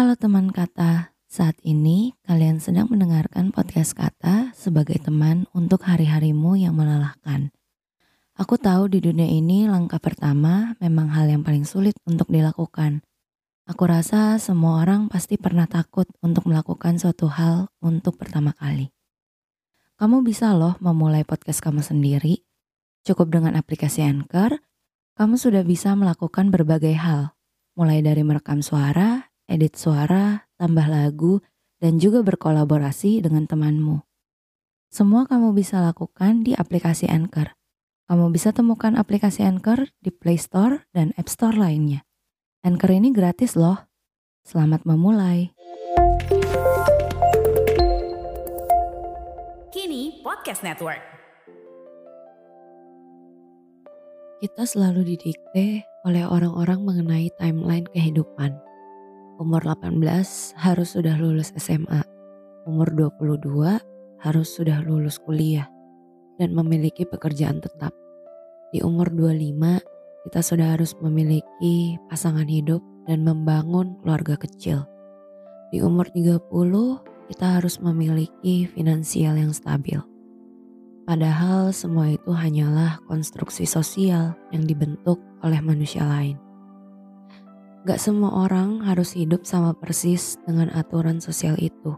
Halo teman kata, saat ini kalian sedang mendengarkan podcast kata sebagai teman untuk hari-harimu yang melelahkan. Aku tahu di dunia ini langkah pertama memang hal yang paling sulit untuk dilakukan. Aku rasa semua orang pasti pernah takut untuk melakukan suatu hal untuk pertama kali. Kamu bisa loh memulai podcast kamu sendiri. Cukup dengan aplikasi Anchor, kamu sudah bisa melakukan berbagai hal, mulai dari merekam suara, edit suara, tambah lagu, dan juga berkolaborasi dengan temanmu. Semua kamu bisa lakukan di aplikasi Anchor. Kamu bisa temukan aplikasi Anchor di Play Store dan App Store lainnya. Anchor ini gratis loh. Selamat memulai. Kini Podcast Network. Kita selalu didikte oleh orang-orang mengenai timeline kehidupan umur 18 harus sudah lulus SMA, umur 22 harus sudah lulus kuliah dan memiliki pekerjaan tetap. Di umur 25 kita sudah harus memiliki pasangan hidup dan membangun keluarga kecil. Di umur 30 kita harus memiliki finansial yang stabil. Padahal semua itu hanyalah konstruksi sosial yang dibentuk oleh manusia lain. Gak semua orang harus hidup sama persis dengan aturan sosial itu.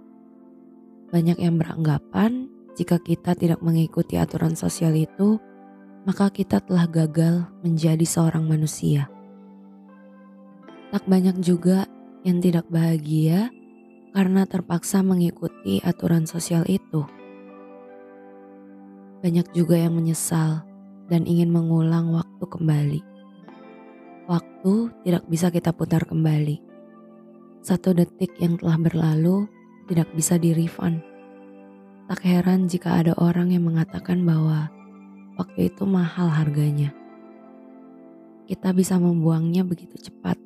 Banyak yang beranggapan jika kita tidak mengikuti aturan sosial itu, maka kita telah gagal menjadi seorang manusia. Tak banyak juga yang tidak bahagia karena terpaksa mengikuti aturan sosial itu. Banyak juga yang menyesal dan ingin mengulang waktu kembali. Waktu tidak bisa kita putar kembali. Satu detik yang telah berlalu tidak bisa di-refund. Tak heran jika ada orang yang mengatakan bahwa waktu itu mahal harganya. Kita bisa membuangnya begitu cepat.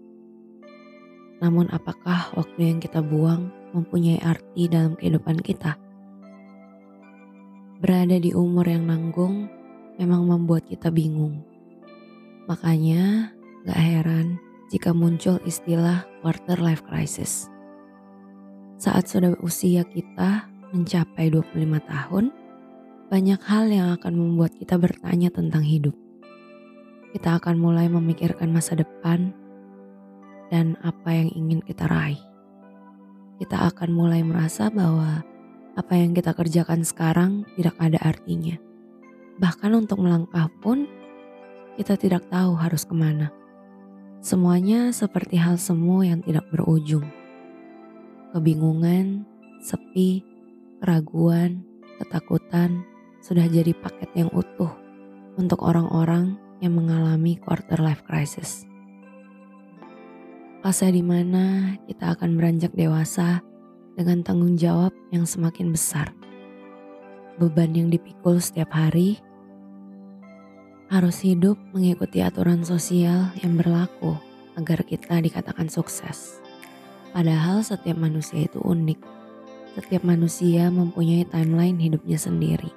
Namun apakah waktu yang kita buang mempunyai arti dalam kehidupan kita? Berada di umur yang nanggung memang membuat kita bingung. Makanya Gak heran jika muncul istilah quarter life crisis. Saat sudah usia kita mencapai 25 tahun, banyak hal yang akan membuat kita bertanya tentang hidup. Kita akan mulai memikirkan masa depan dan apa yang ingin kita raih. Kita akan mulai merasa bahwa apa yang kita kerjakan sekarang tidak ada artinya. Bahkan untuk melangkah pun, kita tidak tahu harus ke mana. Semuanya seperti hal semu yang tidak berujung. Kebingungan, sepi, keraguan, ketakutan sudah jadi paket yang utuh untuk orang-orang yang mengalami quarter life crisis. Fase di mana kita akan beranjak dewasa dengan tanggung jawab yang semakin besar. Beban yang dipikul setiap hari harus hidup mengikuti aturan sosial yang berlaku agar kita dikatakan sukses. Padahal setiap manusia itu unik. Setiap manusia mempunyai timeline hidupnya sendiri.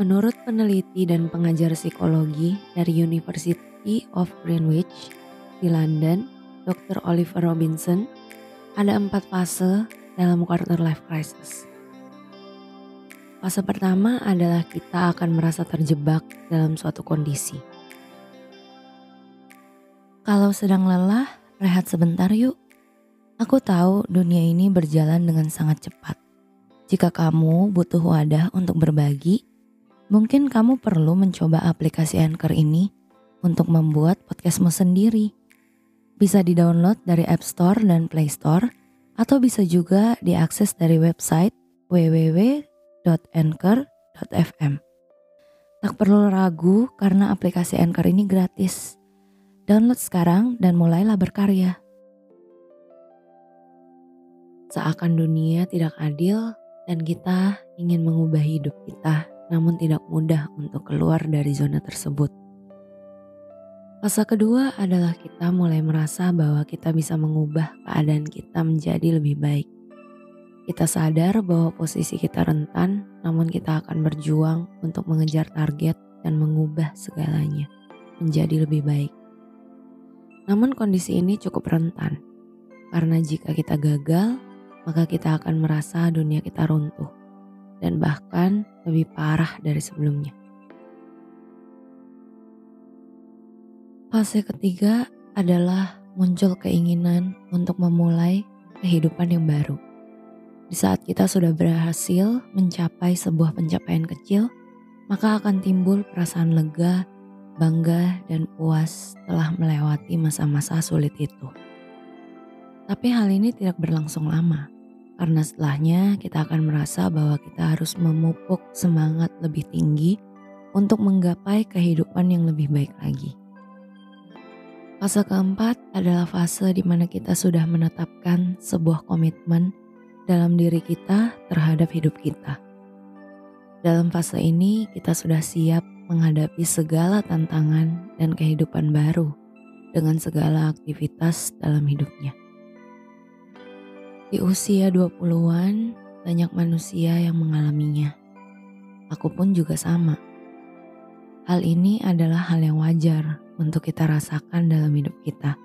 Menurut peneliti dan pengajar psikologi dari University of Greenwich di London, Dr. Oliver Robinson, ada empat fase dalam quarter life crisis. Fase pertama adalah kita akan merasa terjebak dalam suatu kondisi. Kalau sedang lelah, rehat sebentar yuk. Aku tahu dunia ini berjalan dengan sangat cepat. Jika kamu butuh wadah untuk berbagi, mungkin kamu perlu mencoba aplikasi Anchor ini untuk membuat podcastmu sendiri. Bisa di-download dari App Store dan Play Store, atau bisa juga diakses dari website www www.anchor.fm. Tak perlu ragu karena aplikasi Anchor ini gratis. Download sekarang dan mulailah berkarya. Seakan dunia tidak adil dan kita ingin mengubah hidup kita, namun tidak mudah untuk keluar dari zona tersebut. Fase kedua adalah kita mulai merasa bahwa kita bisa mengubah keadaan kita menjadi lebih baik. Kita sadar bahwa posisi kita rentan, namun kita akan berjuang untuk mengejar target dan mengubah segalanya menjadi lebih baik. Namun kondisi ini cukup rentan, Karena jika kita gagal, maka kita akan merasa dunia kita runtuh dan bahkan lebih parah dari sebelumnya. Fase ketiga adalah muncul keinginan untuk memulai kehidupan yang baru. Di saat kita sudah berhasil mencapai sebuah pencapaian kecil, maka akan timbul perasaan lega, bangga, dan puas telah melewati masa-masa sulit itu. Tapi hal ini tidak berlangsung lama, karena setelahnya kita akan merasa bahwa kita harus memupuk semangat lebih tinggi untuk menggapai kehidupan yang lebih baik lagi. Fase keempat adalah fase di mana kita sudah menetapkan sebuah komitmen dalam diri kita terhadap hidup kita. Dalam fase ini, kita sudah siap menghadapi segala tantangan dan kehidupan baru dengan segala aktivitas dalam hidupnya. Di usia 20-an, banyak manusia yang mengalaminya. Aku pun juga sama. Hal ini adalah hal yang wajar untuk kita rasakan dalam hidup kita.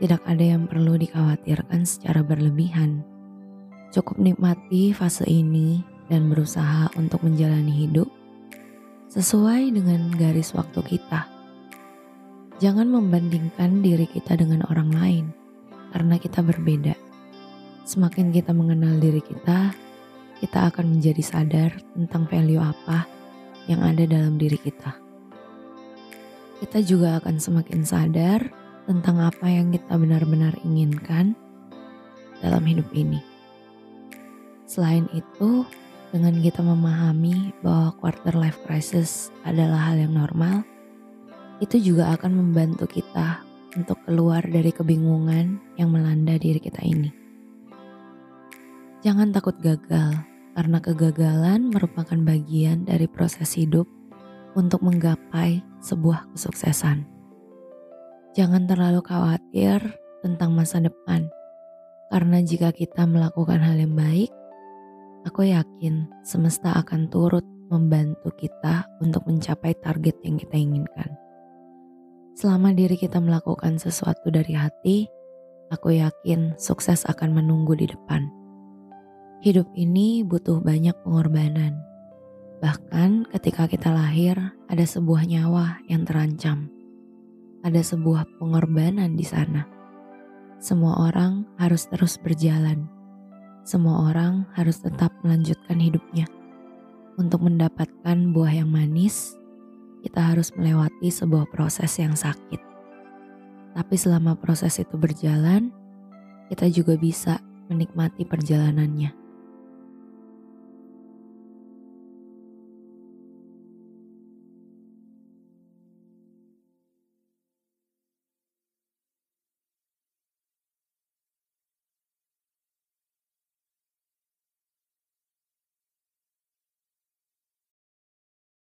Tidak ada yang perlu dikhawatirkan secara berlebihan. Cukup nikmati fase ini dan berusaha untuk menjalani hidup sesuai dengan garis waktu kita. Jangan membandingkan diri kita dengan orang lain, karena kita berbeda. Semakin kita mengenal diri kita, kita akan menjadi sadar tentang value apa yang ada dalam diri kita kita juga akan semakin sadar tentang apa yang kita benar-benar inginkan dalam hidup ini. Selain itu, dengan kita memahami bahwa quarter life crisis adalah hal yang normal, itu juga akan membantu kita untuk keluar dari kebingungan yang melanda diri kita ini. Jangan takut gagal, karena kegagalan merupakan bagian dari proses hidup untuk menggapai sebuah kesuksesan. Jangan terlalu khawatir tentang masa depan, karena jika kita melakukan hal yang baik, aku yakin semesta akan turut membantu kita untuk mencapai target yang kita inginkan. Selama diri kita melakukan sesuatu dari hati, aku yakin sukses akan menunggu di depan. Hidup ini butuh banyak pengorbanan Bahkan ketika kita lahir, ada sebuah nyawa yang terancam. Ada sebuah pengorbanan di sana. Semua orang harus terus berjalan. Semua orang harus tetap melanjutkan hidupnya. Untuk mendapatkan buah yang manis, kita harus melewati sebuah proses yang sakit. Tapi selama proses itu berjalan, kita juga bisa menikmati perjalanannya.